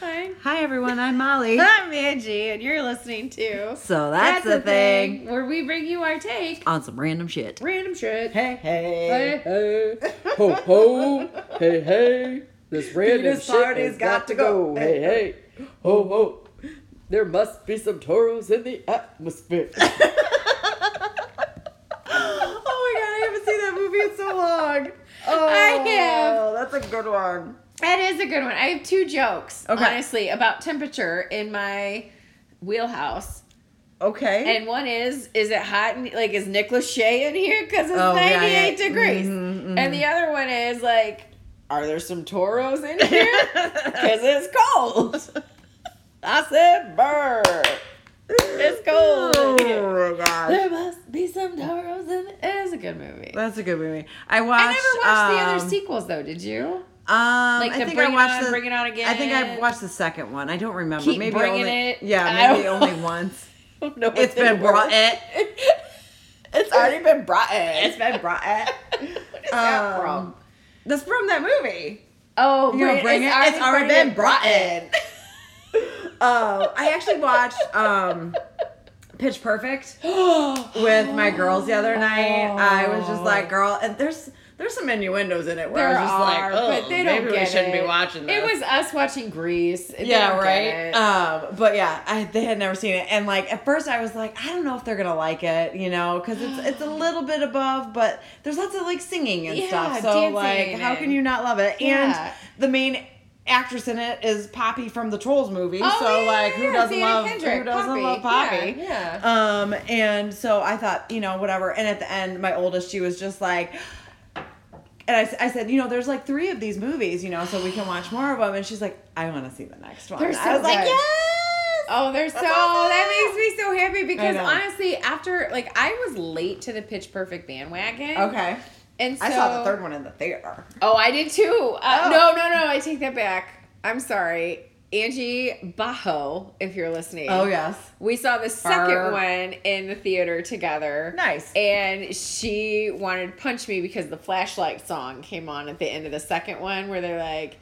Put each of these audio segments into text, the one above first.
That's fine. Hi everyone, I'm Molly. I'm Angie, and you're listening to So that's, the thing. where we bring you our take. On some random shit. Random shit. Hey, Hey. Hey, hey. ho, ho, hey, hey, this random Penis shit party's has got to go. go. Hey, hey, ho, ho, there must be some toros in the atmosphere. oh my god, I haven't seen that movie in so long. Oh, I have. That's a good one. That is a good one. I have two jokes, Okay. honestly, about temperature in my wheelhouse. Okay. And one is, is it hot? In, like, is Nick Lachey in here? Because it's Oh, 98 yeah. degrees. Mhm, mhm. And the other one is, like, are there some toros in here? Because it's cold. I said, burr. It's cold. Oh my god. There must be some toros in it. It is a good movie. That's a good movie. I watched. I never watched the other um, sequels, though, did you? Um, Like I think Bring I It watched On, the, Bring It On Again. I think I watched the second one. I don't remember. Keep maybe Bringing only, It. Yeah, maybe only once. don't know what It's been brought it. It's already been brought in. It's been brought it. What is that Um, from? That's from that movie. Oh, You know, bring it. It's already been brought in. Oh, I actually watched um, Pitch Perfect with my girls the other night. I was just like, girl, and there's there's some innuendos in it where There I was just are, like, oh, but they don't maybe get we shouldn't it. be watching this. It was us watching Grease. They yeah, right. Um, but yeah, I, they had never seen it, and like at first I was like, I don't know if they're gonna like it, you know, because it's it's a little bit above, but there's lots of like singing and Yeah, stuff. So like, how can you not love it? Yeah. And the main actress in it is Poppy from the Trolls movie. Oh, so yeah, like, yeah, who doesn't Anna love Kendrick, who doesn't Poppy. love Poppy? Yeah, Um, and so I thought, you know, whatever. And at the end, my oldest, she was just like, and I, I said, you know, there's like three of these movies, you know, so we can watch more of them. And she's like, I want to see the next one. They're I so was like, yes. Oh, they're so that makes me so happy because honestly, after like I was late to the Pitch Perfect bandwagon. Okay. and so I saw the third one in the theater. Oh, I did too. Uh, Oh. No, no, no. I take that back. I'm sorry. Angie Bajo, if you're listening. Oh yes. We saw the second Her. one in the theater together. Nice. And she wanted to punch me because the flashlight song came on at the end of the second one where they're like,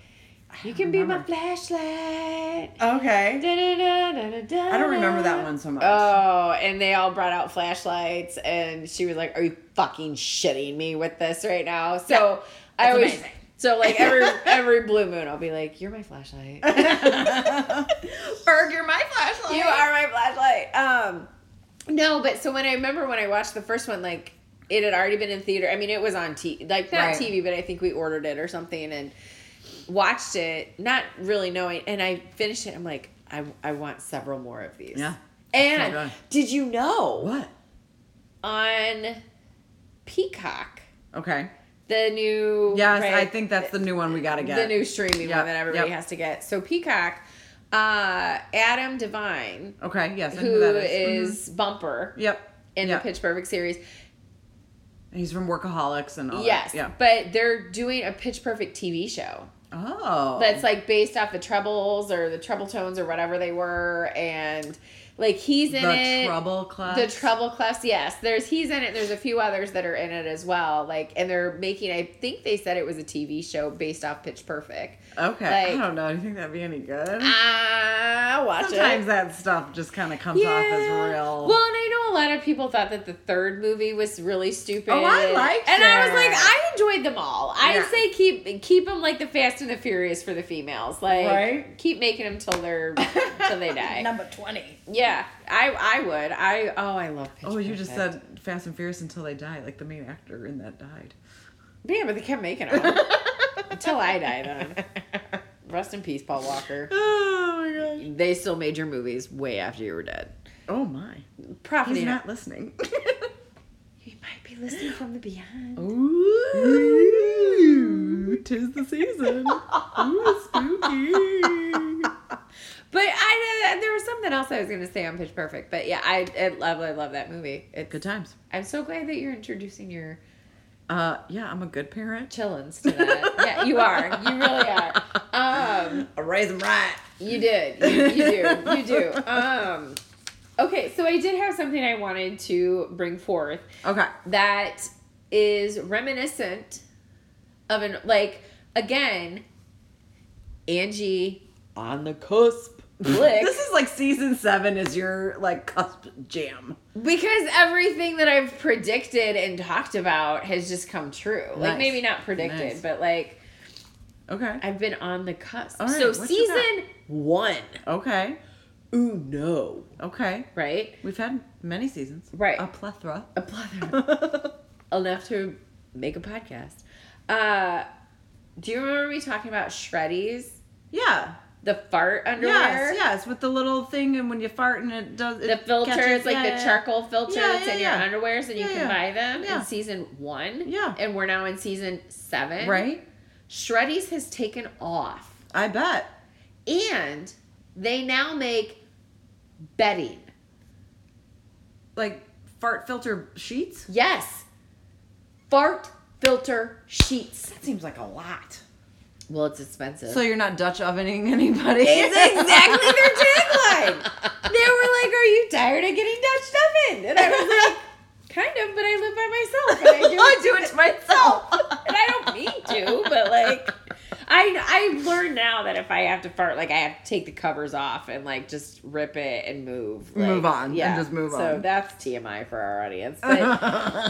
You can be my flashlight. Okay. I I don't remember that one so much. Oh, and they all brought out flashlights, and she was like, "Are you fucking shitting me with this right now?" So I That's always, amazing. So like every every blue moon, I'll be like, "You're my flashlight. Berg, you're my flashlight. you are my flashlight." Um, no, but so when I remember when I watched the first one, like it had already been in theater. I mean, it was on TV, like not Right. TV, but I think we ordered it or something and watched it, not really knowing. And I finished it. I'm like, I I want several more of these. Yeah. And did you know What? on Peacock, Okay. The new Yes, right, I think that's the new one we gotta get. the new streaming Yep, one that everybody yep. has to get. So Peacock, uh, Adam Devine, Okay. Yes. Who who that is. is Bumper Mhm. Yep. in Yep. the Pitch Perfect series. He's from Workaholics and all yes, that. Yeah. but they're doing a Pitch Perfect TV show Oh. that's like based off the trebles or the treble tones or whatever they were, and like he's in it. the it. Trouble Club. The Trouble Clefs, yes. There's he's in it. There's a few others that are in it as well. Like, and they're making. I think they said it was a TV show based off Pitch Perfect. Okay. like- I don't know. Do you think that'd be any good? Ah, watch Sometimes it. that stuff just kind of comes off as real. Well, and I know a lot of people thought that the third movie was really stupid. Oh, I liked it. And I was like, I enjoyed them all. I Yeah. say keep keep them like the Fast and the Furious for the females. Like, Right? keep making them till they're till they die. Number 20. Yeah, I I would. I oh, I love. Pitch Oh, you just said Fast and Furious until they die. Like the main actor in that died. Yeah, but they kept making them until I die. Then rest in peace, Paul Walker. Oh my gosh. They still made your movies way after you were dead. Oh my. Profiting. He's not listening. He might be listening from the beyond. Ooh, tis the season. Ooh, spooky. But I there was something else I was gonna say on Pitch Perfect. But yeah, I, I love I love that movie. It's, Good times. I'm so glad that you're introducing your Uh, yeah, I'm a good parent. chillins to that. yeah, you are. You really are. Um, I raise them right. you did. You, you do. You do. Um, okay, so I did have something I wanted to bring forth. Okay. that is reminiscent of an like again Angie on the cusp. Click. This is like season seven is your like cusp jam. Because everything that I've predicted and talked about has just come true. Like maybe not predicted, Nice. but like Okay. I've been on the cusp. Right, so what you got? season one, Okay. Ooh no. Okay. right? We've had many seasons. Right. A plethora. A plethora. Enough to make a podcast. Uh do you remember me talking about shreddies? yeah. The fart underwear? Yes, yes, with the little thing, and when you fart and it does The it filters, catches- like yeah, the yeah, charcoal filter Yeah, that's in your underwears, and you can buy them in season one. Yeah. And we're now in season seven. Right. Shreddies has taken off. I bet. And they now make bedding. Like fart filter sheets. Yes. Fart filter sheets. That seems like a lot. Well, it's expensive. So you're not Dutch ovening anybody. it's exactly their tagline. They were like, Are you tired of getting Dutch oven? And I was like, Kind of, but I live by myself. And I do I do it to myself. and I don't mean to, but like I I learned now that if I have to fart, like I have to take the covers off and like just rip it and move. Like, Move on, and just move on. So that's TMI for our audience. But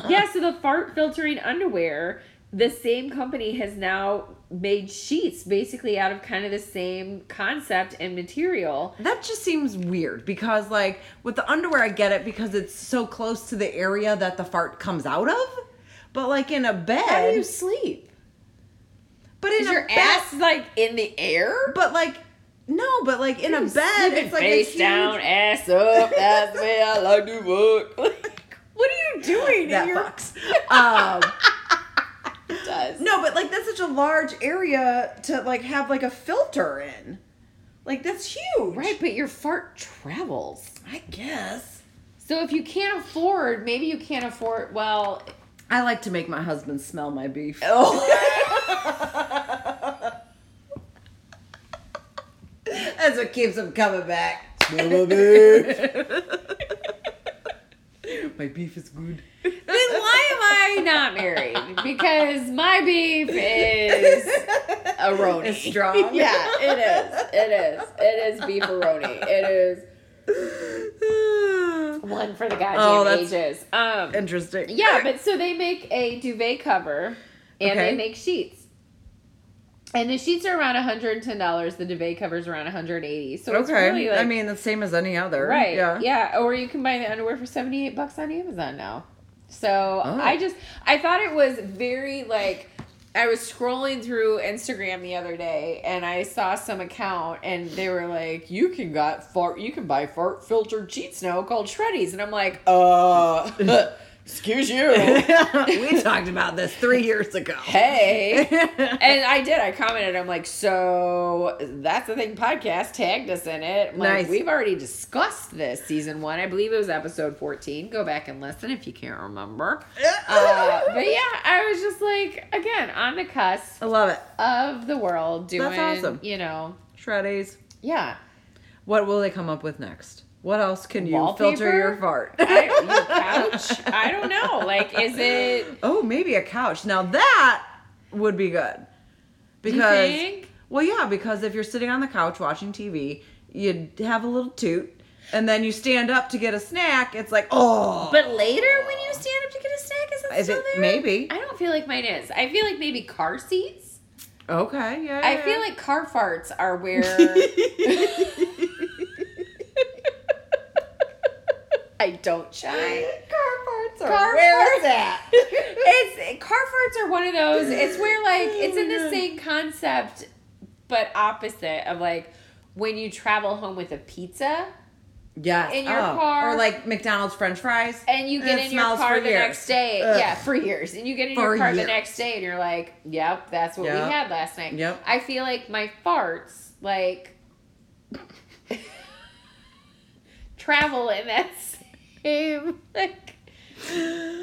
yeah, so the fart filtering underwear, the same company has now made sheets basically out of kind of the same concept and material. That just seems weird because, like, with the underwear, I get it because it's so close to the area that the fart comes out of. But like in a bed, How do you sleep? but in Is your bed, ass like in the air? but like no, but like in a bed, it's like face a huge, down, ass up. That's the way I like to fuck. what are you doing? that in your fucks. Um, does. no, but like that's such a large area to like have like a filter in. Like that's huge, Right, but your fart travels. I guess. So if you can't afford, maybe you can't afford. Well, I like to make my husband smell my beef. oh, That's what keeps him coming back. Smell my beef. My beef is good. Why not married? Because my beef is a roni. It's strong. yeah, it is. It is. It is beef roni. It is one for the goddamn Oh, that's- ages. Um, Interesting. Yeah, but so they make a duvet cover and Okay. they make sheets. And the sheets are around $110. The duvet cover's around 180 So it's Okay. really like I mean, the same as any other. right. Yeah. Yeah. Or you can buy the underwear for 78 bucks on Amazon now. So Oh. I just I thought it was very like I was scrolling through Instagram the other day and I saw some account and they were like, "You can got fart, you can buy fart filtered sheets snow called Shreddies," and I'm like, Uh, excuse you. we talked about this three years ago. "Hey," and I did. I commented. I'm like, "So that's the thing." Podcast tagged us in it. I'm like, Nice. we've already discussed this season one. I believe it was episode 14. Go back and listen if you can't remember. Uh, but yeah, I was just like, again, on the cusp I love it. of the world doing, That's awesome. you know, Shreddies. yeah. What will they come up with next? What else can you Wallpaper? filter your fart? I, your couch? I don't know. Like, is it? oh, maybe a couch. Now that would be good. Do you Because think? well, yeah, because if you're sitting on the couch watching TV, you'd have a little toot, and then you stand up to get a snack. It's like, oh, But later, when you stand up to get a snack, is it Is still it- there? maybe. I don't feel like mine is. I feel like maybe car seats. okay, yeah. I yeah. feel like car farts are where. I don't shine. car farts are Car where is that? it's car farts are one of those. It's where like it's in the oh, same concept, but opposite of like when you travel home with a pizza Yes. In your oh. car. Or like McDonald's French fries. and you get It in your car the years. next day. Ugh. Yeah, for years. And you get in For your car the next day and you're like, "Yep, that's what Yep. we had last night." Yep. I feel like my farts like travel in that like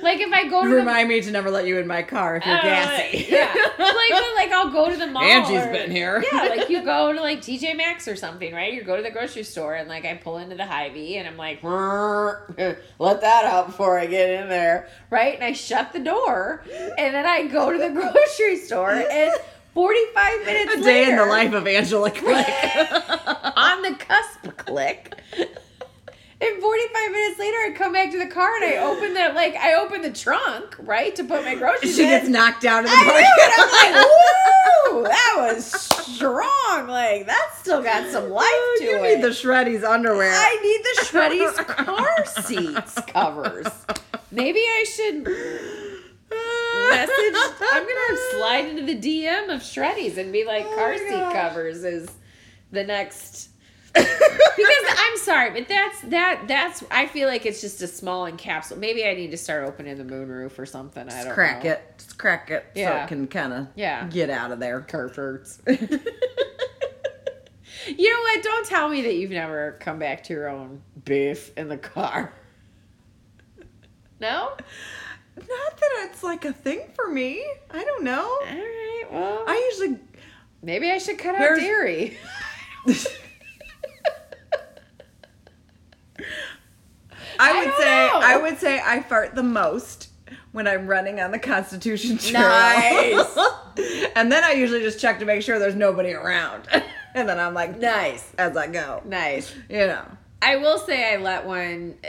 like if I go to the Remind me to never let you in my car if you're Uh, gassy. Yeah. like, but like I'll go to the mall. Angie's or- been here. Yeah, like you go to like TJ Maxx or something, right? You go to the grocery store and like I pull into the Hy-Vee and I'm like, let that out before I get in there, right? And I shut the door and then I go to the grocery store and 45 minutes A day in the life of Angela Click. on the cusp click. And 45 minutes later, I come back to the car and I open the like I open the trunk right to put my groceries she in. gets knocked out of the I parking knew it. I'm like, woo, that was strong. Like that still got some oh, life to you it. need the Shreddies underwear. I need the Shreddies car seats covers. Maybe I should message. I'm gonna slide into the DM of Shreddies and be like, Oh car seat gosh. covers is the next. Because I'm sorry, but that's that that's I feel like it's just a small encapsule. Maybe I need to start opening the moonroof or something. I don't know. crack know. it. Just crack it so Yeah. it can kind of Yeah. get out of there. Carperts. You know what? Don't tell me that you've never come back to your own beef in the car. No? Not that it's like a thing for me. I don't know. All right. Well, I usually maybe I should cut out dairy. I I would don't say know. I would say I fart the most when I'm running on the Constitution Trail. Nice. and then I usually just check to make sure there's nobody around. and then I'm like Nice. as I go. Nice. You know. I will say I let one. uh,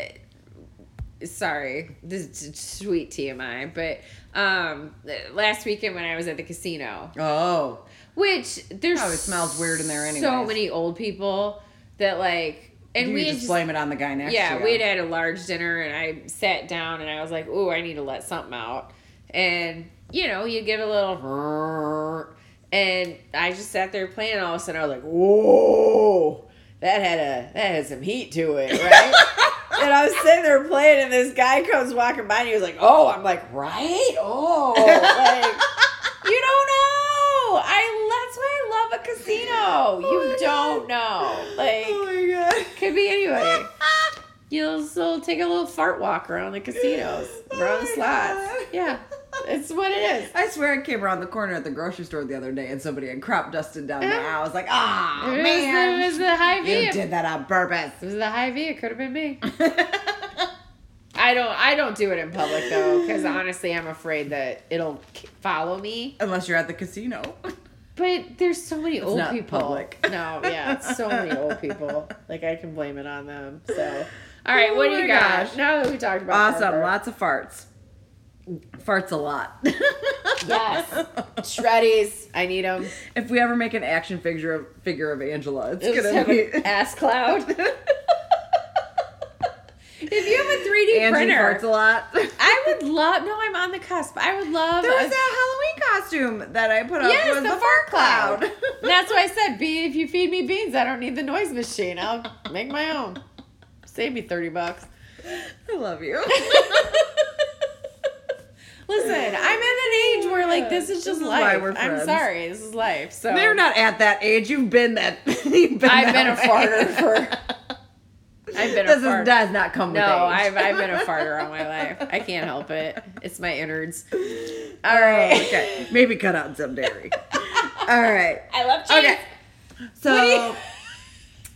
Sorry, this is sweet TMI, but um, last weekend when I was at the casino, Oh. which there's oh, it smells weird in there anyway. So many old people that like, and we just just blame it on the guy next yeah, we had had a large dinner, and I sat down, and I was like, "Oh, I need to let something out," and you know, you give a little, and I just sat there playing, and all of a sudden, I was like, "Whoa!" That had a that had some heat to it, right? and I was sitting there playing, and this guy comes walking by, and he was like, "Oh," I'm like, "Right? Oh, like you don't know." I that's why I love a casino. You oh, don't know, like Oh god. Could be anybody. You'll still take a little fart walk around the casinos, around the Oh slots. Yeah, it's what it is. I swear I came around the corner at the grocery store the other day and somebody had crop dusted down there. I was like, ah, It was, man. it was the Hy-Vee. you did that on purpose. It was the Hy-Vee. It could have been me. I don't. I don't do it in public though, because honestly, I'm afraid that it'll follow me. Unless you're at the casino. But there's so many old not people. public. No, yeah, it's so many old people. Like I can blame it on them. So, all right, what Oh do you oh my got? gosh. Now that we talked about Awesome. Harvard. Lots of farts. Farts a lot. Yes. Shreddies. I need them. If we ever make an action figure of figure of Angela, it's Just gonna have be an ass cloud. if you have a 3D Angie farts a lot. I would love. No, I'm on the cusp. I would love. There was a- that Halloween costume that I put up. Yes, was the, fart cloud. That's why I said, "Be if you feed me beans, I don't need the noise machine. I'll make my own. Save me thirty bucks." I love you. Listen, I'm at an age where like this is just This life. I'm sorry, this is life. So They're not at that age. You've been that. You've been I've that been a way. farter for. I've been a This is, does not come with No. I've I've been a farter all my life. I can't help it. It's my innards. All All right. right. okay. Maybe cut out some dairy. All right. I love cheese. Okay. So What do you-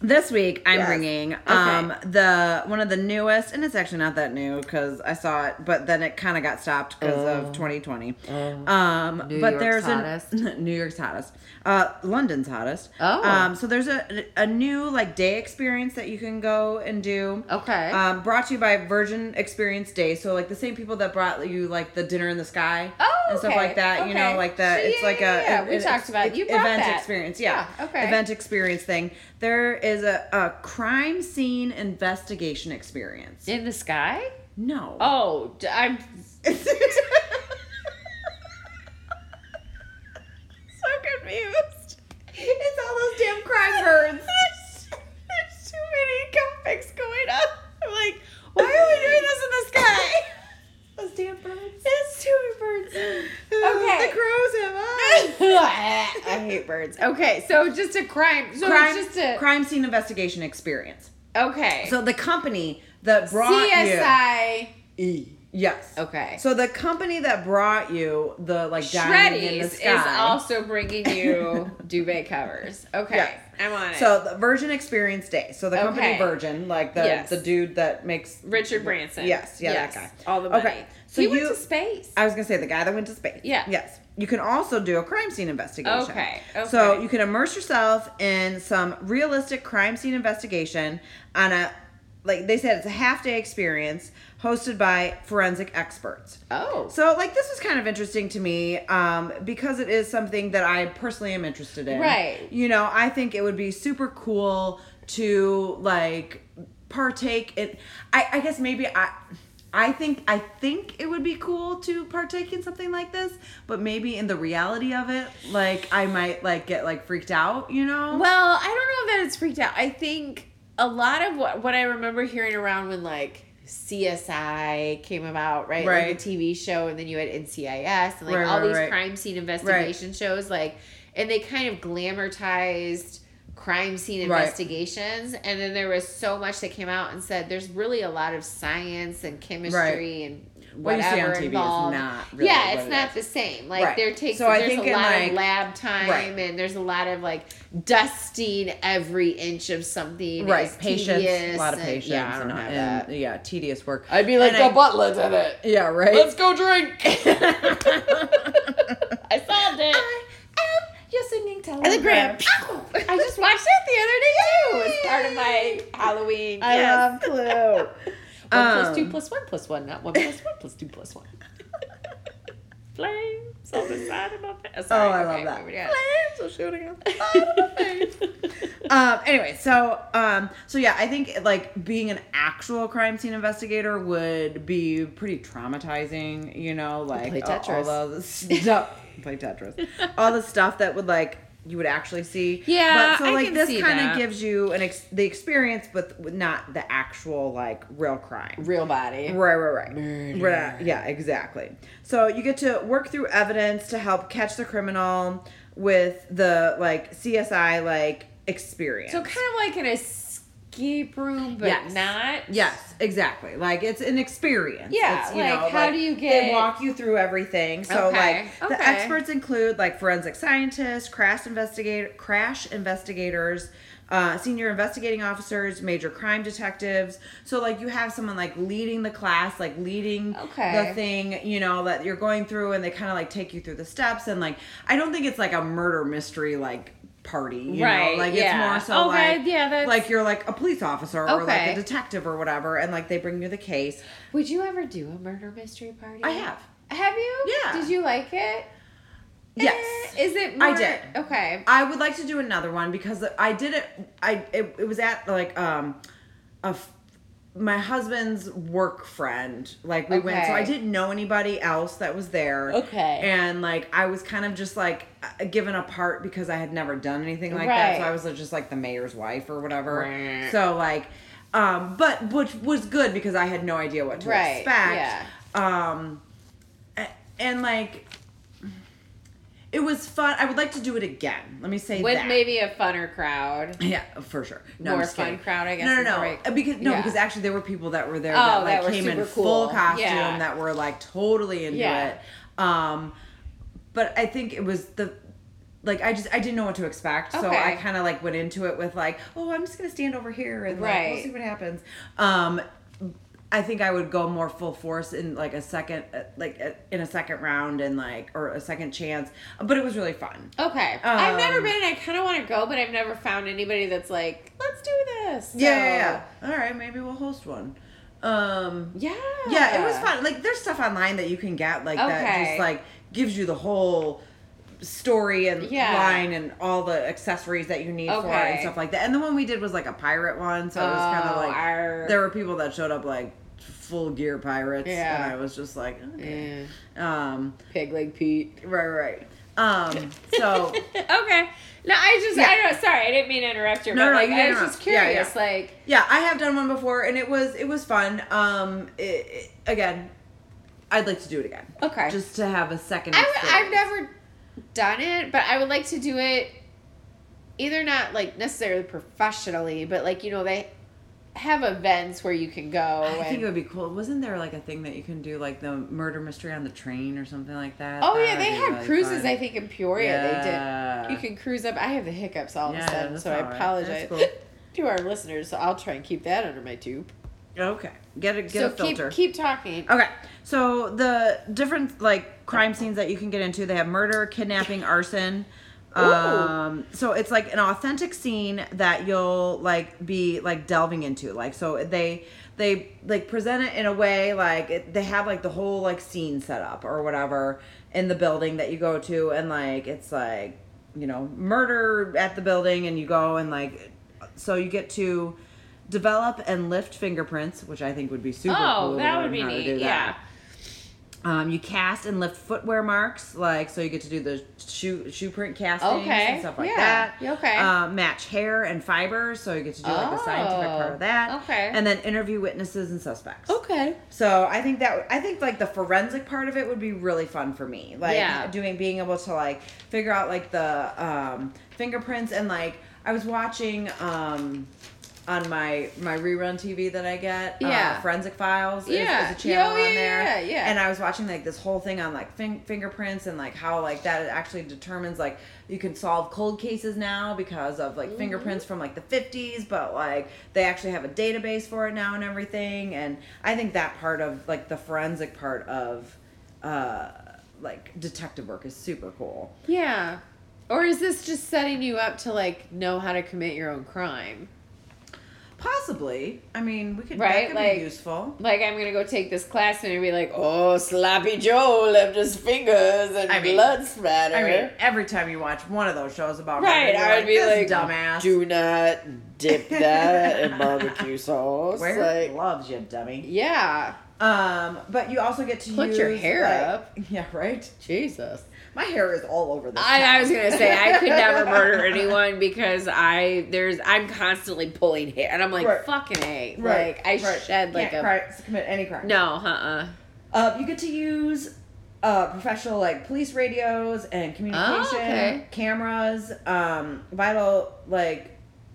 this week I'm Yes. bringing um the one of the newest, and it's actually not that new because I saw it, but then it kind of got stopped because of 2020. Um, Oh. New but York's there's hottest. a New York's hottest, uh, London's hottest. Oh. um, so there's a a new like day experience that you can go and do. Okay. Um, brought to you by Virgin Experience Day. So like the same people that brought you like the dinner in the sky Oh, and stuff like that. You know, like that. So, it's yeah, like yeah, a yeah, we an talked about- you event that. experience. Yeah. Yeah, okay. Event experience thing. There is a, a crime scene investigation experience. In the sky? No. Oh, I'm. so confused. it's all those damn crime birds. There's, there's too many conflicts going on. I'm like, why are we doing this in the sky? Damn birds. Too many birds. Okay. the crows have eyes. I hate birds. Okay, so just a crime. So crime, it's just a crime scene investigation experience. okay. So the company that brought you. CSI. E. Yes. Okay. So the company that brought you the like the Shreddies is also bringing you duvet covers. Okay, Yes. I'm on it. So the Virgin Experience Day. So the company Okay. Virgin, like the Yes. the dude that makes Richard Branson. Yes, yeah, that Yes. guy. All the money. Okay, so he you- went to space. I was gonna say the guy that went to space. Yeah. Yes. you can also do a crime scene investigation. Okay, okay. So you can immerse yourself in some realistic crime scene investigation on a, like they said, it's a half day experience hosted by forensic experts. Oh. So like this was kind of interesting to me um, because it is something that I personally am interested in. Right. You know, I think it would be super cool to like partake in. I, I guess maybe I. I think I think it would be cool to partake in something like this, but maybe in the reality of it, like I might like get like freaked out, you know? Well, I don't know that it's freaked out. I think a lot of what what I remember hearing around when like CSI came about, right? Right. Like the TV show, and then you had NCIS and like Right, all right, these right. crime scene investigation shows, like, and they kind of glamorized crime scene investigations and then there was so much that came out and said there's really a lot of science and chemistry and What you see on whatever TV is involved. not really yeah, what it's it not is. the same. Like Right. there takes So I there's think a in, lot like- of lab time Right. and there's a lot of like dusting every inch of something. right, is patience, tedious a lot of and- patience, yeah, I don't and, have and, that. yeah, tedious work. I'd be like And the I- butler did it. Yeah, right. Let's go drink. I solved it. You're singing Telegram. I just watched it the other day too. It's part of my Halloween. I yes. love Clue. One Um, two plus one plus one, not one plus one plus two plus one. Flames on the side of my face. Oh, I okay, love that. Flames are shooting um anyway so um so yeah i think like being an actual crime scene investigator would be pretty traumatizing you know like Play all- all the stuff. Play tetris. All the stuff that would like you would actually see Yeah, but so like this kind of gives you an ex- the experience but not the actual like real crime Real body. Right, right, right. Murder. Right, yeah, exactly. So you get to work through evidence to help catch the criminal with the like CSI like experience. So kind of like an escape room, but Yes. not. Yes, exactly. Like it's an experience. Yeah, It's, you like, know, how do you get- They walk you through everything. So Okay, like the okay. experts include like forensic scientists, crash investigator, crash investigators. Uh, senior investigating officers, major crime detectives. So, like, you have someone like leading the class, like leading Okay. the thing, you know, that you're going through, and they kind of like take you through the steps. And like, I don't think it's like a murder mystery like party, you Right, know, like yeah. it's more so Okay, like, yeah, that's- like you're like a police officer or like a detective or whatever, and like they bring you the case. Would you ever do a murder mystery party? I have. Have you? Yeah. Did you like it? Yes. Eh, Is it? I did. Okay. I would like to do another one because I did it. I it, it was at like um, a my husband's work friend. Like we went, so I didn't know anybody else that was there. Okay. and like I was kind of just like uh, given a part because I had never done anything like that. So I was just like the mayor's wife or whatever. Right. So like, um, but which was good because I had no idea what to Right, expect. yeah. Um, and like. It was fun. I would like to do it again. Let me say With that. maybe a funner crowd. Yeah, for sure. No, More fun kidding. crowd, I guess, No, no, no. right- Because no, Yeah. because actually there were people that were there Oh, that like that came in super full costume Yeah. that were like totally into Yeah. it. Um, but I think it was the like I just I didn't know what to expect, so I kind of like went into it with like, oh, I'm just gonna stand over here and like, we'll Right. see what happens. Um, I think I would go more full force in like a second, uh, like uh, in a second round and like or a second chance. But it was really fun. Okay. I've never Um, been. I kind of want to go, but I've never found anybody that's like, let's do this. Yeah, So, yeah, yeah. All right, maybe we'll host one. Um, Yeah. yeah, it was fun. Like, there's stuff online that you can get like that just like gives you the whole story and Yeah. line and all the accessories that you need for it and stuff like that. And the one we did was like a pirate one, so it was kind of Oh, like our- there were people that showed up like full gear pirates, Yeah. and I was just like, okay. Yeah. um, Pig leg Pete. right, right. Um, so okay. No, I just, Yeah. I don't, sorry, I didn't mean to interrupt you, No, but no, like, you I was just interrupt. Yeah, curious, yeah. like, yeah, I have done one before, and it was it was fun. Um, it, it- again, I'd like to do it again. okay. just to have a second. I w- I've never done it, but I would like to do it either not like necessarily professionally, but like, you know, they have events where you can go. I and, think it would be cool. Wasn't there like a thing that you can do, like the murder mystery on the train or something like that? oh, That yeah, they had really cruises, fun. I think, in Peoria. Yeah. They did. You can cruise up. I have the hiccups all of Yeah, a sudden, so I right. apologize cool. to our listeners. So I'll try and keep that under my tube. Okay. Get a get so a filter. keep keep talking. Okay, so the different like crime scenes that you can get into, they have murder, kidnapping, arson. Um, so it's like an authentic scene that you'll like be like delving into. Like so they they like present it in a way like it, they have like the whole like scene set up or whatever in the building that you go to, and like it's like you know murder at the building, and you go and like so you get to develop and lift fingerprints, which I think would be super Oh, cool. that would be neat. Yeah. Um, you cast and lift footwear marks, like so you get to do the shoe shoe print castings Okay, and stuff like yeah, that. okay. Um, match hair and fibers, so you get to do like the scientific part Oh, of that. okay. And then interview witnesses and suspects. Okay. So I think that I think like the forensic part of it would be really fun for me. Like Yeah. doing being able to like figure out like the um, fingerprints and like I was watching um, on my my rerun TV that I get. Yeah. Uh, Forensic Files. is- Yeah. Is, a channel Oh, yeah, on there. yeah, yeah. And I was watching like this whole thing on like fin- fingerprints and like how like that actually determines like you can solve cold cases now because of Mm-hmm. like fingerprints from like the 50s but like they actually have a database for it now and everything and i think that part of like the forensic part of uh like detective work is super cool Yeah. Or is this just setting you up to like know how to commit your own crime? Possibly i mean we could Right, that could like- be useful Like I'm gonna go take this class and be like, oh, Sloppy Joe left his fingers and I mean- blood splatter. i mean every time you watch one of those shows about right? I would be "This like, dumbass do not dip that in barbecue sauce. Wear like, gloves you dummy yeah, um but you also get to Put use your hair like- up. yeah right Jesus. My hair is all over this I, I was gonna say I could never murder anyone because I there's I'm constantly pulling hair and I'm like Right. fucking a Right, like I right. shed like Can't a cri- commit any crime. no uh uh Uh, you get to use uh, professional like police radios and communication Oh, okay. cameras, um, vital like,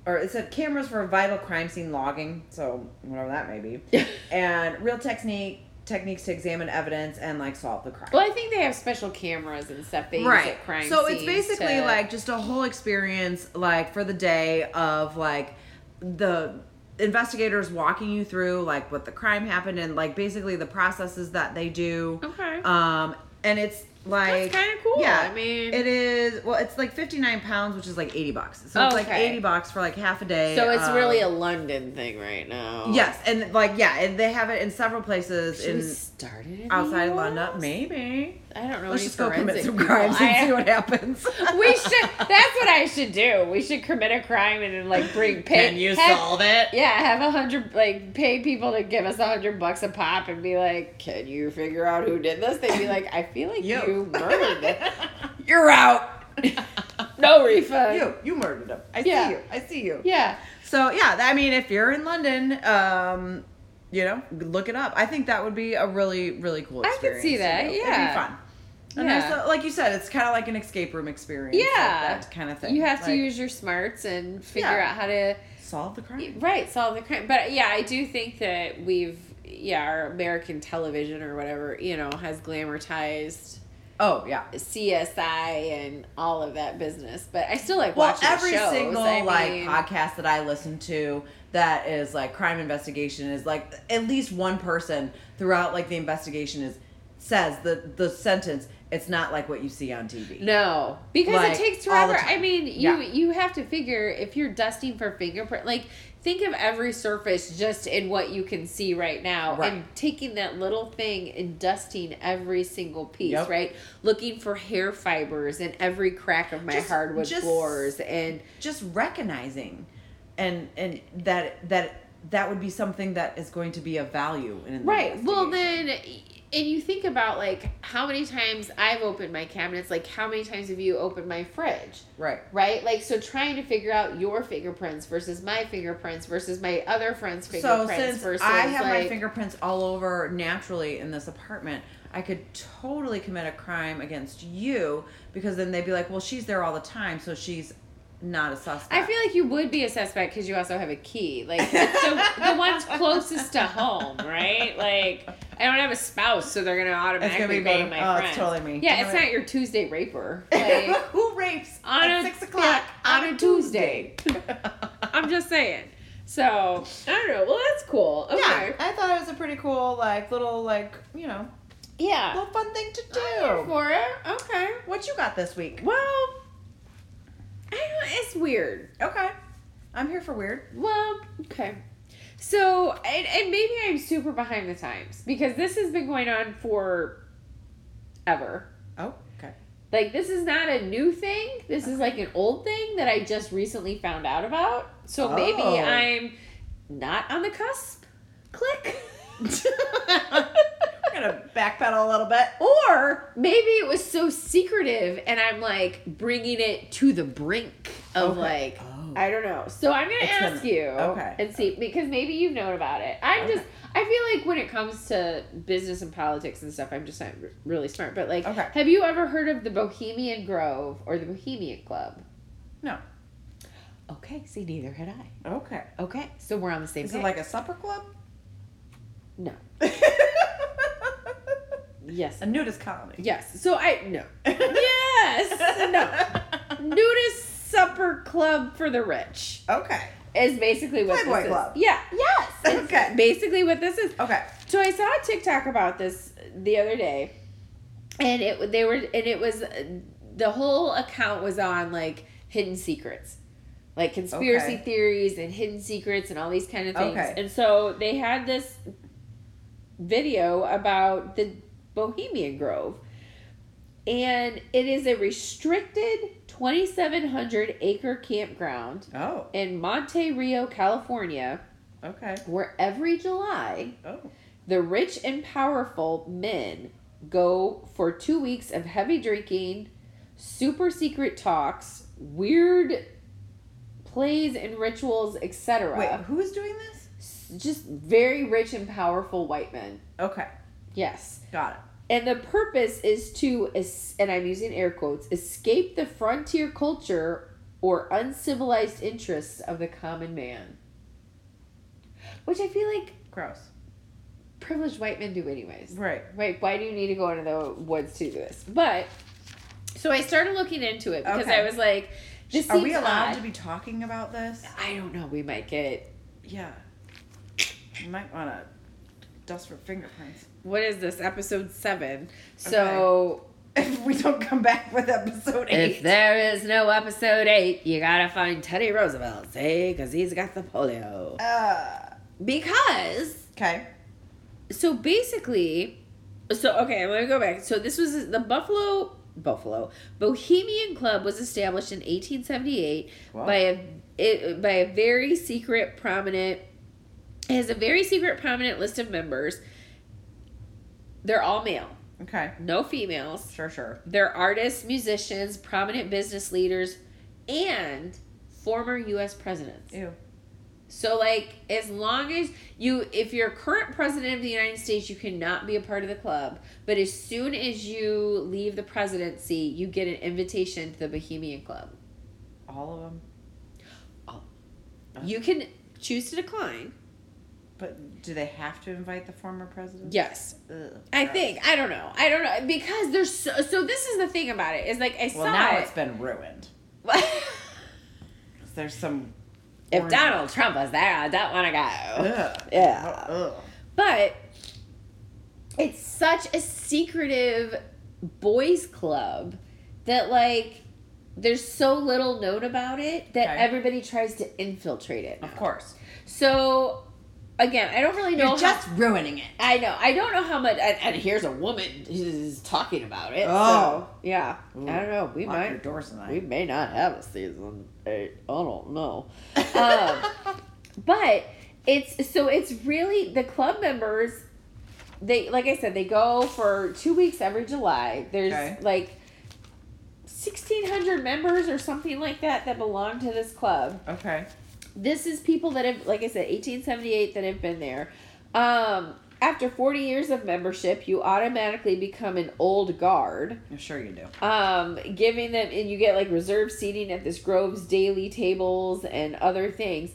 or it said cameras for vital crime scene logging. So whatever that may be, and real technique techniques to examine evidence and like solve the crime. Well, I think they have special cameras and stuff they use at crime So it's basically to- like just a whole experience, like for the day of like the investigators walking you through like what the crime happened and like basically the processes that they do. okay. Um, and it's like That's kinda cool. Yeah, I mean- it is. Well, it's like fifty nine pounds, which is like eighty bucks. So it's like eighty bucks for like half a day. so it's um, really a London thing right now. yes, and like yeah, and they have it in several places Should in start it in outside London. Maybe I don't know. let's any just go commit some people. crimes and I- see what happens. we should. That's what I should do. We should commit a crime and then like bring. Pay, Can you have- solve it? Yeah, have a hundred like pay people to give us a hundred bucks a pop and be like, "Can you figure out who did this?" They'd be like, "I feel like You. you, murdered it. You're out. no refund." you, you murdered him. I Yeah. see you. I see you. Yeah. So yeah, I mean, if you're in London, um, you know, look it up. I think that would be a really, really cool I could see to that, do. yeah. it'd be fun. And Yeah. like you said, it's kind of like an escape room experience. like Yeah. that kind of thing. You have to Like, use your smarts and figure Yeah. out how to solve the crime. right solve the crime. But yeah, I do think that we've yeah our American television or whatever you know has glamorized Oh yeah. CSI and all of that business. But I still like Well, watching every shows. single I like podcast that I listen to that is like crime investigation is like at least one person throughout like the investigation is says the the sentence. It's not like what you see on TV. No, because Like, it takes forever. I mean, you Yeah. you have to figure if you're dusting for fingerprint, like think of every surface just in what you can see right now, Right. and taking that little thing and dusting every single piece, Yep. right? Looking for hair fibers in every crack of my Just- hardwood just- floors, and just recognizing and and that that that would be something that is going to be of value in Right. Well, then, and you think about like how many times I've opened my cabinets, like how many times have you opened my fridge? right Right? Like, so trying to figure out your fingerprints versus my fingerprints versus my other friend's fingerprints so since versus i have my fingerprints all over naturally in this apartment i could totally commit a crime against you because then they'd be like well she's there all the time so she's not a suspect I feel like you would be a suspect because you also have a key. Like, so the one's closest to home, right? Like, I don't have a spouse, so they're going to automatically be go me. to my Oh, it's totally me. Yeah, You it's not your Tuesday raper. Like, who rapes on at a six o'clock yeah, on a Tuesday. I'm just saying. So I don't know. Well, that's cool. Okay. Yeah, I thought it was a pretty cool, like little, like you know, Yeah. little fun thing to I'm here do. for it. Okay. What you got this week? Well, I don't. It's weird. Okay, I'm here for weird. Well, okay. So, and, and maybe I'm super behind the times because this has been going on for ever. Oh, okay. Like, this is not a new thing. This is like an old thing that I just recently found out about. So maybe Oh. I'm not on the cusp. Click. We're gonna backpedal a little bit. Or maybe it was so secretive and I'm like bringing it to the brink of Okay. like Oh. I don't know. So I'm gonna It's ask gonna- you okay. and see because maybe you've known about it. I'm Okay. just I feel like when it comes to business and politics and stuff, I'm just not really smart. But like, Okay. have you ever heard of the Bohemian Grove or the Bohemian Club? No. Okay, see, neither had I. Okay. Okay, so we're on the same Is page. it like a supper club? No? Yes. a nudist colony. Yes. So I no. Yes. No. Nudist supper club for the rich Okay. is basically what Playboy this Club. is. Yeah. Yes. It's Okay. Basically what this is. Okay. So I saw a TikTok about this the other day, and it they were and it was the whole account was on like hidden secrets, like conspiracy Okay. theories and hidden secrets and all these kind of things. Okay. And so they had this video about the Bohemian Grove, and it is a restricted twenty seven hundred acre campground Oh. in Monte Rio, California, Okay. where every July Oh. the rich and powerful men go for two weeks of heavy drinking, super secret talks, weird plays and rituals, etc. Wait, who's doing this? Just very rich and powerful white men. Okay. Yes. Got it. And the purpose is to, and I'm using air quotes, escape the frontier culture or uncivilized interests of the common man. Which I feel like Gross. privileged white men do anyways. Right. Right? Why do you need to go into the woods to do this? But so I started looking into it because Okay. I was like, this Are we allowed odd. to be talking about this? I don't know. We might get Yeah. You might want to dust for fingerprints. what is this episode seven? So If we don't come back with episode eight. if there is no episode eight, you gotta find Teddy Roosevelt, see, because he's got the polio. Uh, Because okay. so basically, so okay, I'm gonna go back. So this was the Buffalo Buffalo Bohemian Club was established in 1878 Wow. by a it, by a very secret prominent. It has a very secret prominent list of members. They're all male, Okay. no females. Sure, sure. They're artists, musicians, prominent business leaders, and former U.S. presidents. Ew. So like as long as you if you're current president of the United States, you cannot be a part of the club. But as soon as you leave the presidency, you get an invitation to the Bohemian Club. All of them. All. You can choose to decline. But do they have to invite the former president? Yes. Ugh, I gross. think. I don't know. I don't know. Because there's so, so this is the thing about it, is like I Well, saw now it. it's been ruined. There's some. if orange- Donald Trump was there, I don't wanna go. Ugh. Yeah. Ugh. But it's such a secretive boys club that like there's so little known about it that Okay. everybody tries to infiltrate it. Of course. So again, I don't really know. You're just how, ruining it. I know. I don't know how much. And, and here's a woman who's talking about it. Oh. So, yeah. Ooh. I don't know. We might. We may not have a season eight. I don't know. Um, but it's so it's really the club members they like i said they go for two weeks every july there's Okay. like 1600 members or something like that that belong to this club okay. This is people that have like i said 1878 that have been there. Um after 40 years of membership you automatically become an old guard. I'm sure you do. um giving them and you get like reserved seating at this grove's daily tables and other things.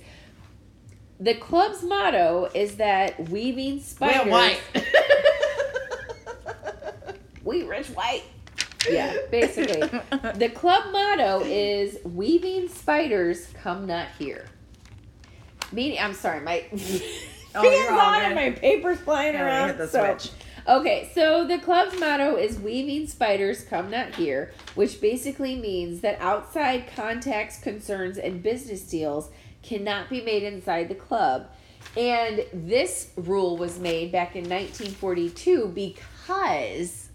The club's motto is that weaving spiders. we rich white. Yeah basically. The club motto is weaving spiders come not here Meaning, I'm sorry, my Oh, you're all on good. and my papers flying Yeah, around. hit the so- switch. Okay, so the club's motto is "Weaving spiders come not here," which basically means that outside contacts, concerns, and business deals cannot be made inside the club. And this rule was made back in 1942 because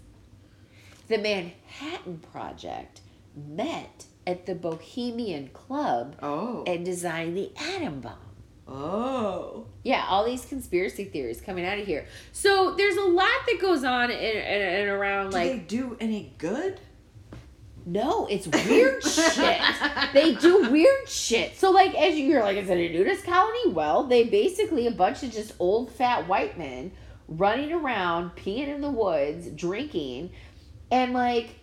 the Manhattan Project met at the Bohemian Club Oh. and designed the atom bomb. Oh. Yeah, all these conspiracy theories coming out of here. So there's a lot that goes on in, in, and around Do like they do any good? no, it's weird shit. They do weird shit. So like as you- you're like, is it a nudist colony? Well, they basically a bunch of just old fat white men running around, peeing in the woods, drinking, and like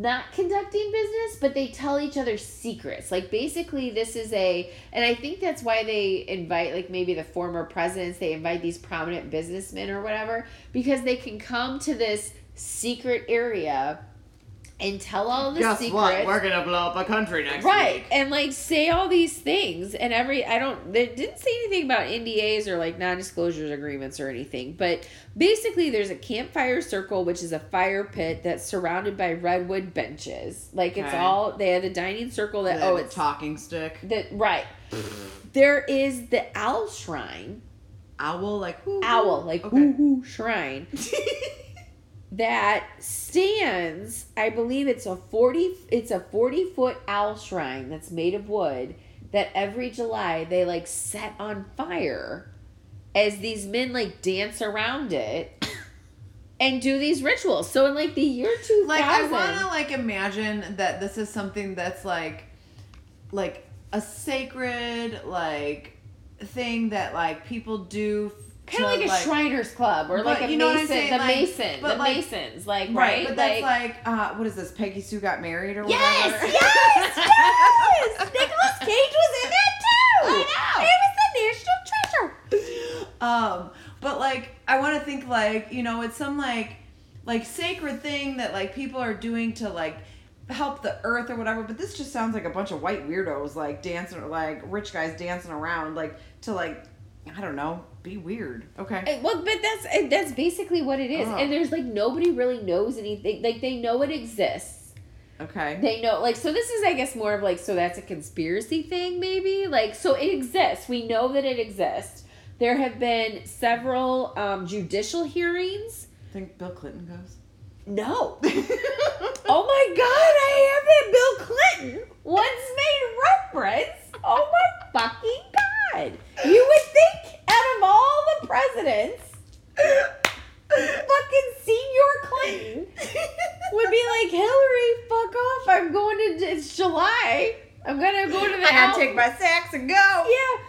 not conducting business, but they tell each other secrets. Like basically this is a and I think that's why they invite like maybe the former presidents, they invite these prominent businessmen or whatever, because they can come to this secret area and tell all the Guess secrets. what? We're gonna blow up a country next Right, week. and like say all these things, and every I don't they didn't say anything about NDAs or like non-disclosure agreements or anything, but basically there's a campfire circle, which is a fire pit that's surrounded by redwood benches. Like it's all they have the dining circle that oh it's talking stick. that right. There is the owl shrine, Owl, like whoo, owl like Okay. woo woo shrine that stands i believe it's a 40 it's a 40 foot owl shrine that's made of wood that every july they like set on fire as these men like dance around it and do these rituals. So in like the year 2000 like I want to like imagine that this is something that's like like a sacred like thing that like people do kind of like a shriners club or like a you know what I'm mason saying? the Like- mason the like- masons like right, right, but that's like, uh what is this Peggy Sue got married or Yes, whatever yes, yes! yes. Nicolas Cage was in that too. I know. He was the national treasure. um but like i want to think like you know it's some like like sacred thing that like people are doing to like help the earth or whatever but this just sounds like a bunch of white weirdos like dancing like rich guys dancing around like to like i don't know be weird okay Eh, Well, but that's eh, that's basically what it is, Oh. and there's like nobody really knows anything. Like they know it exists. okay They know like so. This is I guess more of like so that's a conspiracy thing maybe. Like so it exists. We know that it exists. There have been several um, judicial hearings. I think bill clinton goes No. Oh my god, I have that Bill Clinton once made reference. Oh my fucking god. You would think out of all the presidents, fucking senior Clinton would be like, Hillary, fuck off. I'm going to, it's July. I'm going to go to the i gotta take my sacks and go Yeah.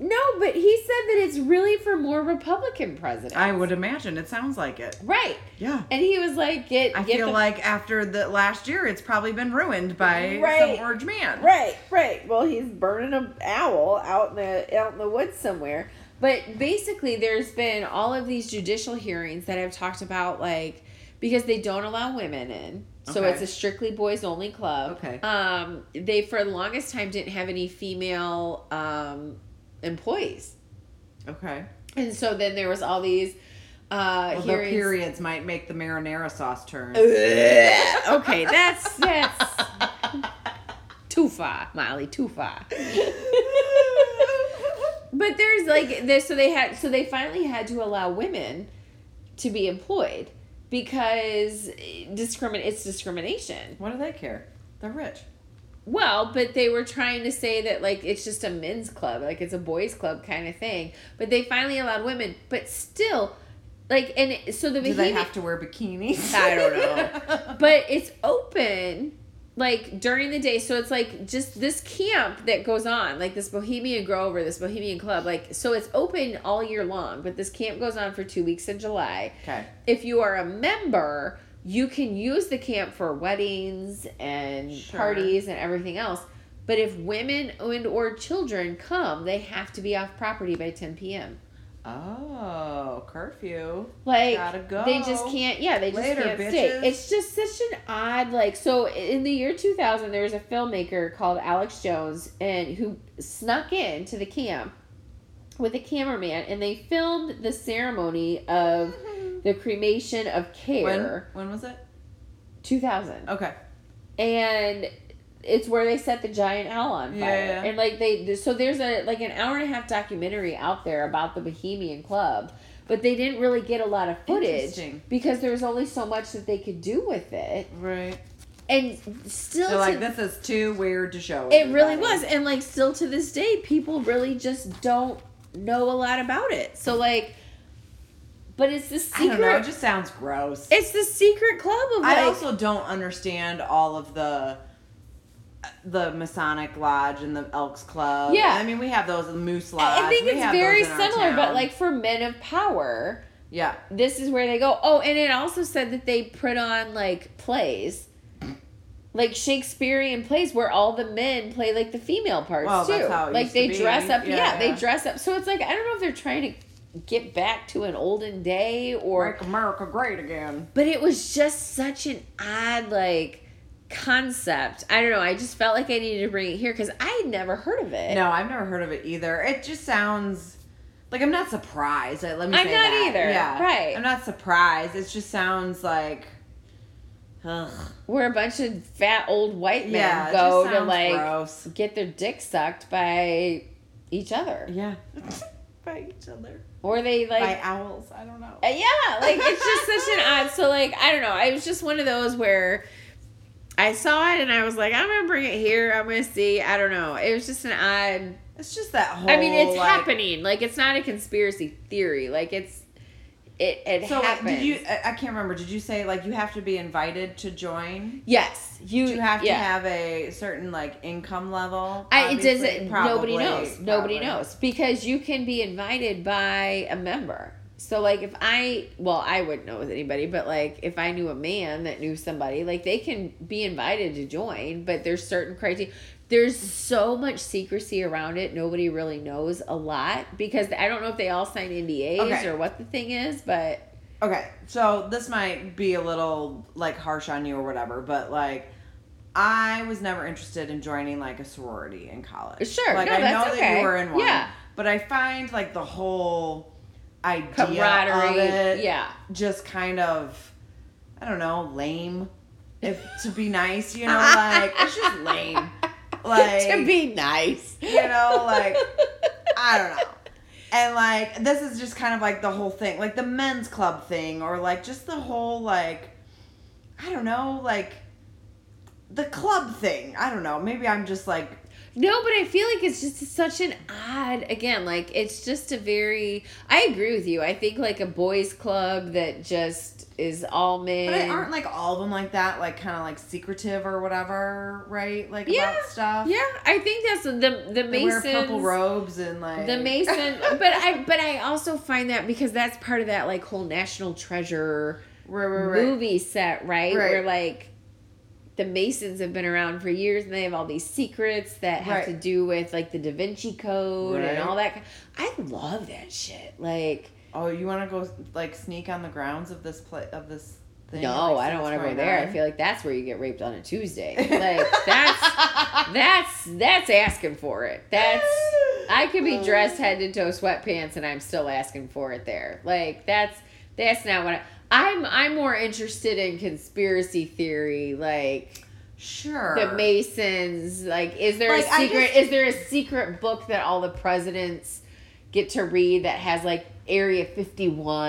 No, but he said that it's really for more Republican presidents. i would imagine it sounds like it Right. yeah And he was like, get, I get feel the like after the last year, it's probably been ruined by Right. some orange man. Right, right. Well, he's burning an owl out in the out in the woods somewhere. But basically, there's been all of these judicial hearings that I've talked about like because they don't allow women in, so Okay. it's a strictly boys only club. Okay. Um, they for the longest time didn't have any female um employees, Okay. and so then there was all these uh Well, their periods might make the marinara sauce turn. okay, that's that's too far, Molly. Too far. But there's like this, so they had, so they finally had to allow women to be employed because discrimin it's discrimination. What do they care? They're rich. Well, but they were trying to say that like it's just a men's club, like it's a boys club kind of thing. But they finally allowed women, but still, like, and it, so the Do they have to wear bikinis? I don't know. but it's open like during the day so it's like just this camp that goes on like this bohemian grove or this bohemian club like so it's open all year long but this camp goes on for two weeks in july okay. if you are a member you can use the camp for weddings and Sure. parties and everything else but if women and or children come they have to be off property by 10 p.m Oh, curfew. Like Gotta go. they just can't. Yeah, they just Later, can't bitches. stay. It's just such an odd like. So in the year two thousand, there was a filmmaker called Alex Jones, and who snuck into the camp with a cameraman, and they filmed the ceremony of the cremation of When care. when was it? Two thousand, Okay. and it's where they set the giant owl on fire, Yeah, yeah. and like they. So there's a like an hour and a half documentary out there about the Bohemian Club. But they didn't really get a lot of footage because there was only so much that they could do with it, Right. and still, to- like this is too weird to show. it really was, and like still to this day, people really just don't know a lot about it. So like, but it's the I don't know. It just sounds gross. It's the secret club of like. I also don't understand all of the the Masonic Lodge and the Elks Club. Yeah. I mean we have those the Moose Lodge. I think We it's have very those in our similar, but like for men of power, yeah, this is where they go. Oh, and it also said that they put on like plays. Like Shakespearean plays where all the men play like the female parts Well, too. that's how it like they dress up. Yeah, Yeah, they dress up. So it's like I don't know if they're trying to get back to an olden day or make America great again. but it was just such an odd like concept. I don't know. I just felt like I needed to bring it here because I had never heard of it. No, I've never heard of it either. It just sounds like I'm not surprised. Let me I'm not that. either. Yeah, Right. I'm not surprised. It just sounds like. Ugh. Where a bunch of fat old white men Yeah, go to like gross. get their dick sucked by each other, Yeah. By each other. or they like By owls. I don't know. Uh, yeah, like it's just such an odd. So like I don't know. I was just one of those where I saw it and I was like, I'm gonna bring it here. I'm gonna see. I don't know. It was just an odd. It's just that whole. I mean, it's like- happening. Like it's not a conspiracy theory. Like it's it it So like, happens. did you? I can't remember. Did you say like you have to be invited to join? Yes, you. Do you have yeah. to have a certain like income level? I, it doesn't. nobody probably, knows. Nobody knows because you can be invited by a member. So like if I well I wouldn't know with anybody, but like if I knew a man that knew somebody, like they can be invited to join, but there's certain criteria. There's so much secrecy around it. Nobody really knows a lot because I don't know if they all sign NDAs Okay. or what the thing is, but Okay, so this might be a little like harsh on you or whatever, but like I was never interested in joining like a sorority in college. Sure, like no, I know that you were in one. Yeah. but I find like the whole idea of it Yeah. just kind of I don't know lame. If to be nice, you know, like it's just lame. Like to be nice. you know, like I don't know. And like this is just kind of like the whole thing, like the men's club thing, or like just the whole like I don't know, like the club thing. I don't know. Maybe I'm just like No, but I feel like it's just such an odd again, like it's just a very I agree with you. I think like a boys club that just is all men. but aren't like all of them like that, like kind of like secretive or whatever, right? Like Yeah, about stuff. yeah, I think that's the the They wear Masons purple robes and like the Mason but I but I also find that because that's part of that like whole National Treasure Right, right, right. movie set, right? Right. Where like the Masons have been around for years and they have all these secrets that have Right. to do with like the Da Vinci Code Right. and all that. I love that shit. Like, Oh, you want to go like sneak on the grounds of this play of this thing? no, I don't want to go there. I feel like that's where you get raped on a Tuesday. Like that's that's that's asking for it. That's I could be dressed oh. head to toe sweatpants and I'm still asking for it there. Like that's that's not what I, I'm I'm more interested in conspiracy theory like Sure. the Masons like is there Like, a secret just- is there a secret book that all the presidents get to read that has like Area 51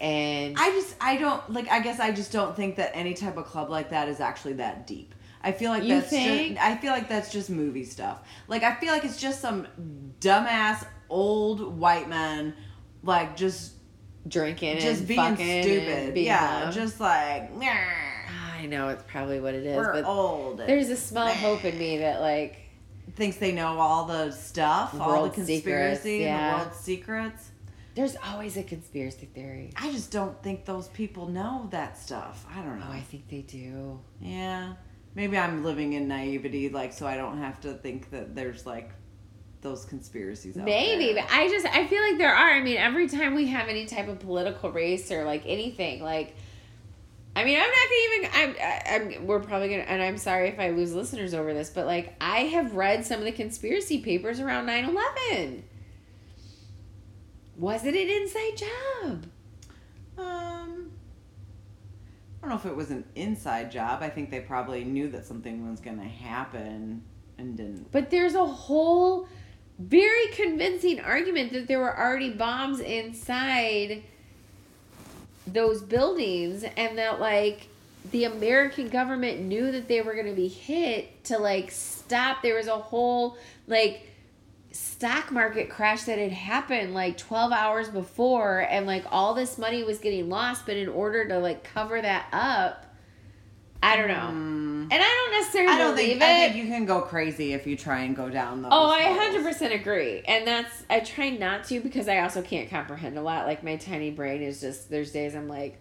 and I just I don't like I guess I just don't think that any type of club like that is actually that deep. I feel like You that's think? just I feel like that's just movie stuff. Like I feel like it's just some dumbass old white men like just drinking just and being fucking stupid. being yeah, dumb. just like "Nyah, I know it's probably what it is, we're but old. there's a small hope in me that like thinks they know all the stuff, all the secrets, conspiracy and yeah. the world secrets. there's always a conspiracy theory. I just don't think those people know that stuff. I don't know. Oh, I think they do. Yeah. Maybe I'm living in naivety, like, so I don't have to think that there's like those conspiracies. Out Maybe, there. but I just I feel like there are. I mean, every time we have any type of political race or like anything, like I mean, I'm not gonna even. I'm. I, I'm. We're probably gonna. And I'm sorry if I lose listeners over this, but like I have read some of the conspiracy papers around 9/11. Was it an inside job? Um, I don't know if it was an inside job. I think they probably knew that something was going to happen and didn't. But there's a whole very convincing argument that there were already bombs inside those buildings and that like the American government knew that they were going to be hit to like stop. There was a whole like stock market crash that had happened like 12 hours before and like all this money was getting lost. But in order to like cover that up I don't know. Mm, And I don't necessarily I don't believe think. it. I think you can go crazy if you try and go down those. Oh, I hundred percent agree, and that's I try not to because I also can't comprehend a lot. Like my tiny brain is just there's days I'm like,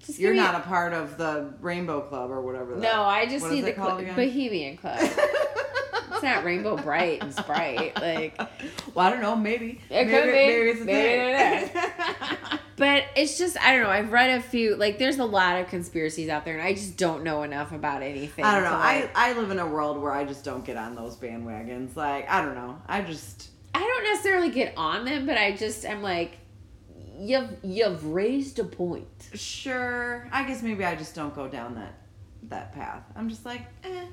just You're not a part of the Rainbow Club or whatever. That, no. I just need the cl- Bohemian Club. it's not Rainbow Brite and Sprite, like, well, I don't know. Maybe It maybe, could be. maybe it's a Maybe thing. but it's just I don't know. I've read a few like there's a lot of conspiracies out there, and I just don't know enough about anything. I don't know. to, I, I live in a world where I just don't get on those bandwagons. Like I don't know. I just I don't necessarily get on them, but I just am like, you've you've raised a point. sure. I guess maybe I just don't go down that that path. I'm just like, eh.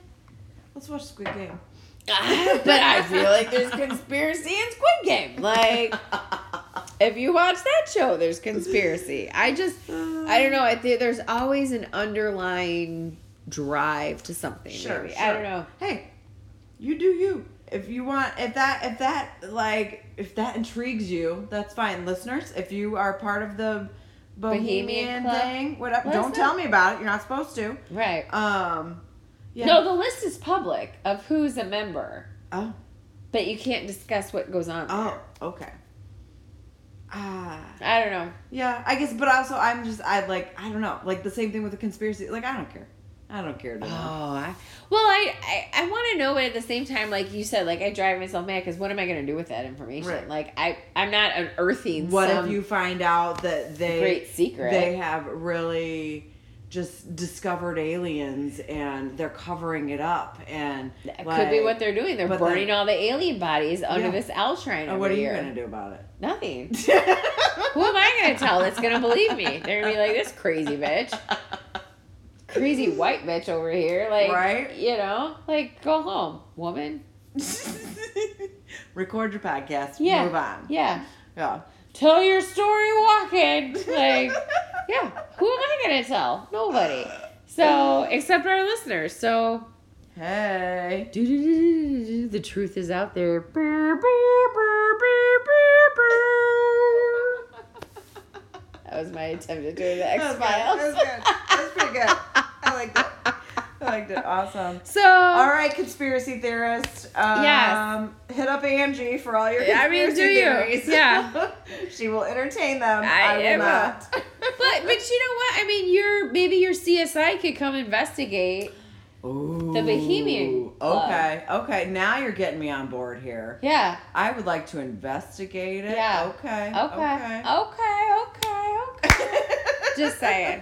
Let's watch Squid Game. but I feel like there's conspiracy in Squid Game. Like, if you watch that show, there's conspiracy. I just, I don't know. I think there's always an underlying drive to something. Sure, sure. I don't know. Hey, you do you. If you want, if that, if that, like, if that intrigues you, that's fine, listeners. If you are part of the Bohemian Bohemian thing, whatever, don't tell me about it. You're not supposed to. Right. Um, yeah. No, the list is public of who's a member, Oh, but you can't discuss what goes on. oh, okay. Ah. there. I don't know. Yeah, I guess, but also I'm just I like I don't know, like the same thing with the conspiracy. Like I don't care, I don't care. To Oh. I, well, I I, I want to know, but at the same time, like you said, like I drive myself mad because what am I going to do with that information? Right. Like I I'm not unearthing. What if you find out that they great secret? they have really just discovered aliens and they're covering it up and That like, could be what they're doing. They're burning all the alien bodies under Yeah. this L shrine. Oh, what are you gonna do about it? Nothing. Who am I gonna tell that's gonna believe me? They're gonna be like this crazy bitch, crazy white bitch over here. Like, Right? You know, like go home, woman. Record your podcast. Yeah. Move on. Yeah. Yeah. Tell your story walking. Like, yeah. Who am I gonna tell? Nobody. So, except our listeners. So, Hey. the truth is out there. That was my attempt at doing the X That. Files. That was good. That was pretty good. I liked it. I liked it. Awesome. So, All right, conspiracy theorist. Um, Yes. Hit up Angie for all your I conspiracy mean, do you? theories. Yeah. she will entertain them. I I, will am not. but but you know what? I mean, your maybe your CSI could come investigate. Ooh, The Bohemian Club. Okay, okay. Now you're getting me on board here. Yeah. I would like to investigate it. Yeah. Okay. Okay. Okay. Okay. Okay. Just saying.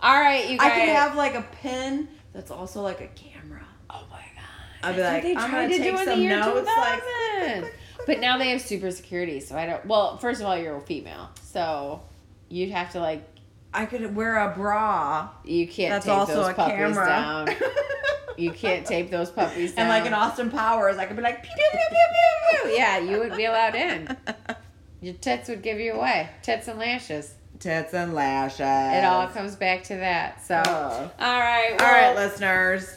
All right, you guys. I guys. could have like a pen that's also like a camera. Oh my god. I'd be That's like, I'm gonna to take some notes. Like, But now they have super security, so I don't. Well, first of all, you're a female, so you'd have to like. I could wear a bra. You can't That's tape also those a puppies camera. down. You can't tape those puppies down. And like in Austin Powers, I could be like, pew pew pew pew pew. yeah, you wouldn't be allowed in. Your tits would give you away. Tits and lashes. Tits and lashes. It all comes back to that. So, all right. All right, listeners.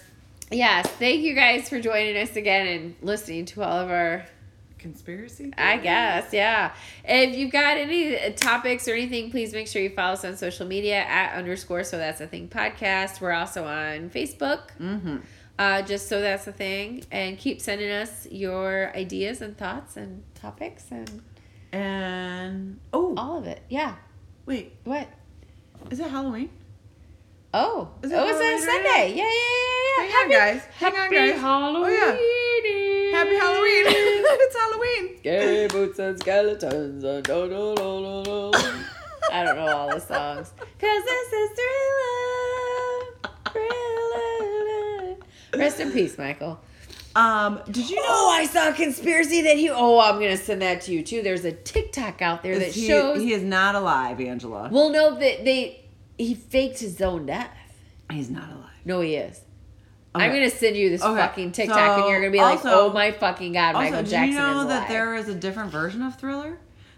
Yes, thank you guys for joining us again and listening to all of our Conspiracy? I guess, yeah. If you've got any topics or anything, please make sure you follow us on social media at underscore so that's a thing podcast. We're also on Facebook, Mm-hmm. uh, just so that's a thing. And keep sending us your ideas and thoughts and topics and And oh, all of it. Yeah. Wait, What? is it Halloween? Oh, Is it oh, it's Halloween a right Sunday. Yeah, yeah, yeah, yeah. Hang on, guys. Hang on, happy guys. Halloween. Oh, Happy Halloween. it's Halloween. Scary boots and skeletons. No, no, no, no, no. I don't know all the songs. Cause this is thriller. Thriller. Rest in peace, Michael. Um, did you know Oh, I saw a conspiracy that he. Oh, I'm gonna send that to you too. There's a TikTok out there that he, shows. he is not alive, Angela? well, no, that they he faked his own death. He's not alive. No, he is. I'm gonna send you this Okay, fucking TikTok, and you're gonna be like, "Oh my fucking god, Also, Michael did Jackson you know is that there is a different version of Thriller?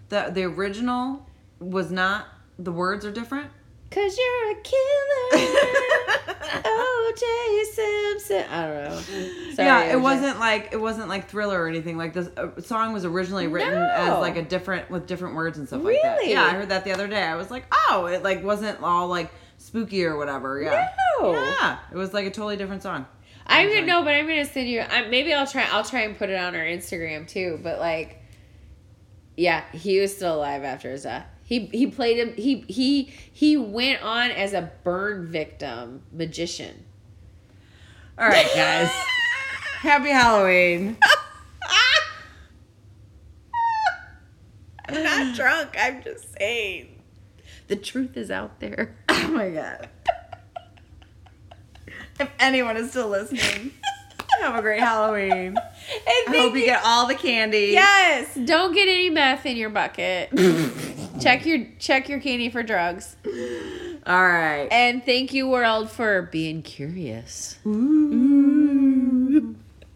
That the original was not. The words are different. Cause you're a killer. O.J. Simpson. I don't know. Sorry, yeah, it OJ. wasn't like it wasn't like Thriller or anything. Like this uh, song was originally written No. as like a different with different words and stuff like that. Really? Yeah, I heard that the other day. I was like, oh, it like wasn't all like spooky or whatever. Yeah. No. Yeah, it was like a totally different song. I'm Okay. gonna no, but I'm gonna send you. I, maybe I'll try. I'll try and put it on our Instagram too. But like, yeah, he was still alive after his death. He he played him. He he he went on as a burn victim magician. All right, guys. Happy Halloween. I'm not drunk. I'm just saying. The truth is out there. Oh my god. If anyone is still listening, have a great Halloween. And I hope you get all the candy. Yes. Don't get any meth in your bucket. Check your check your candy for drugs. All right. And thank you, world, for being curious. Ooh.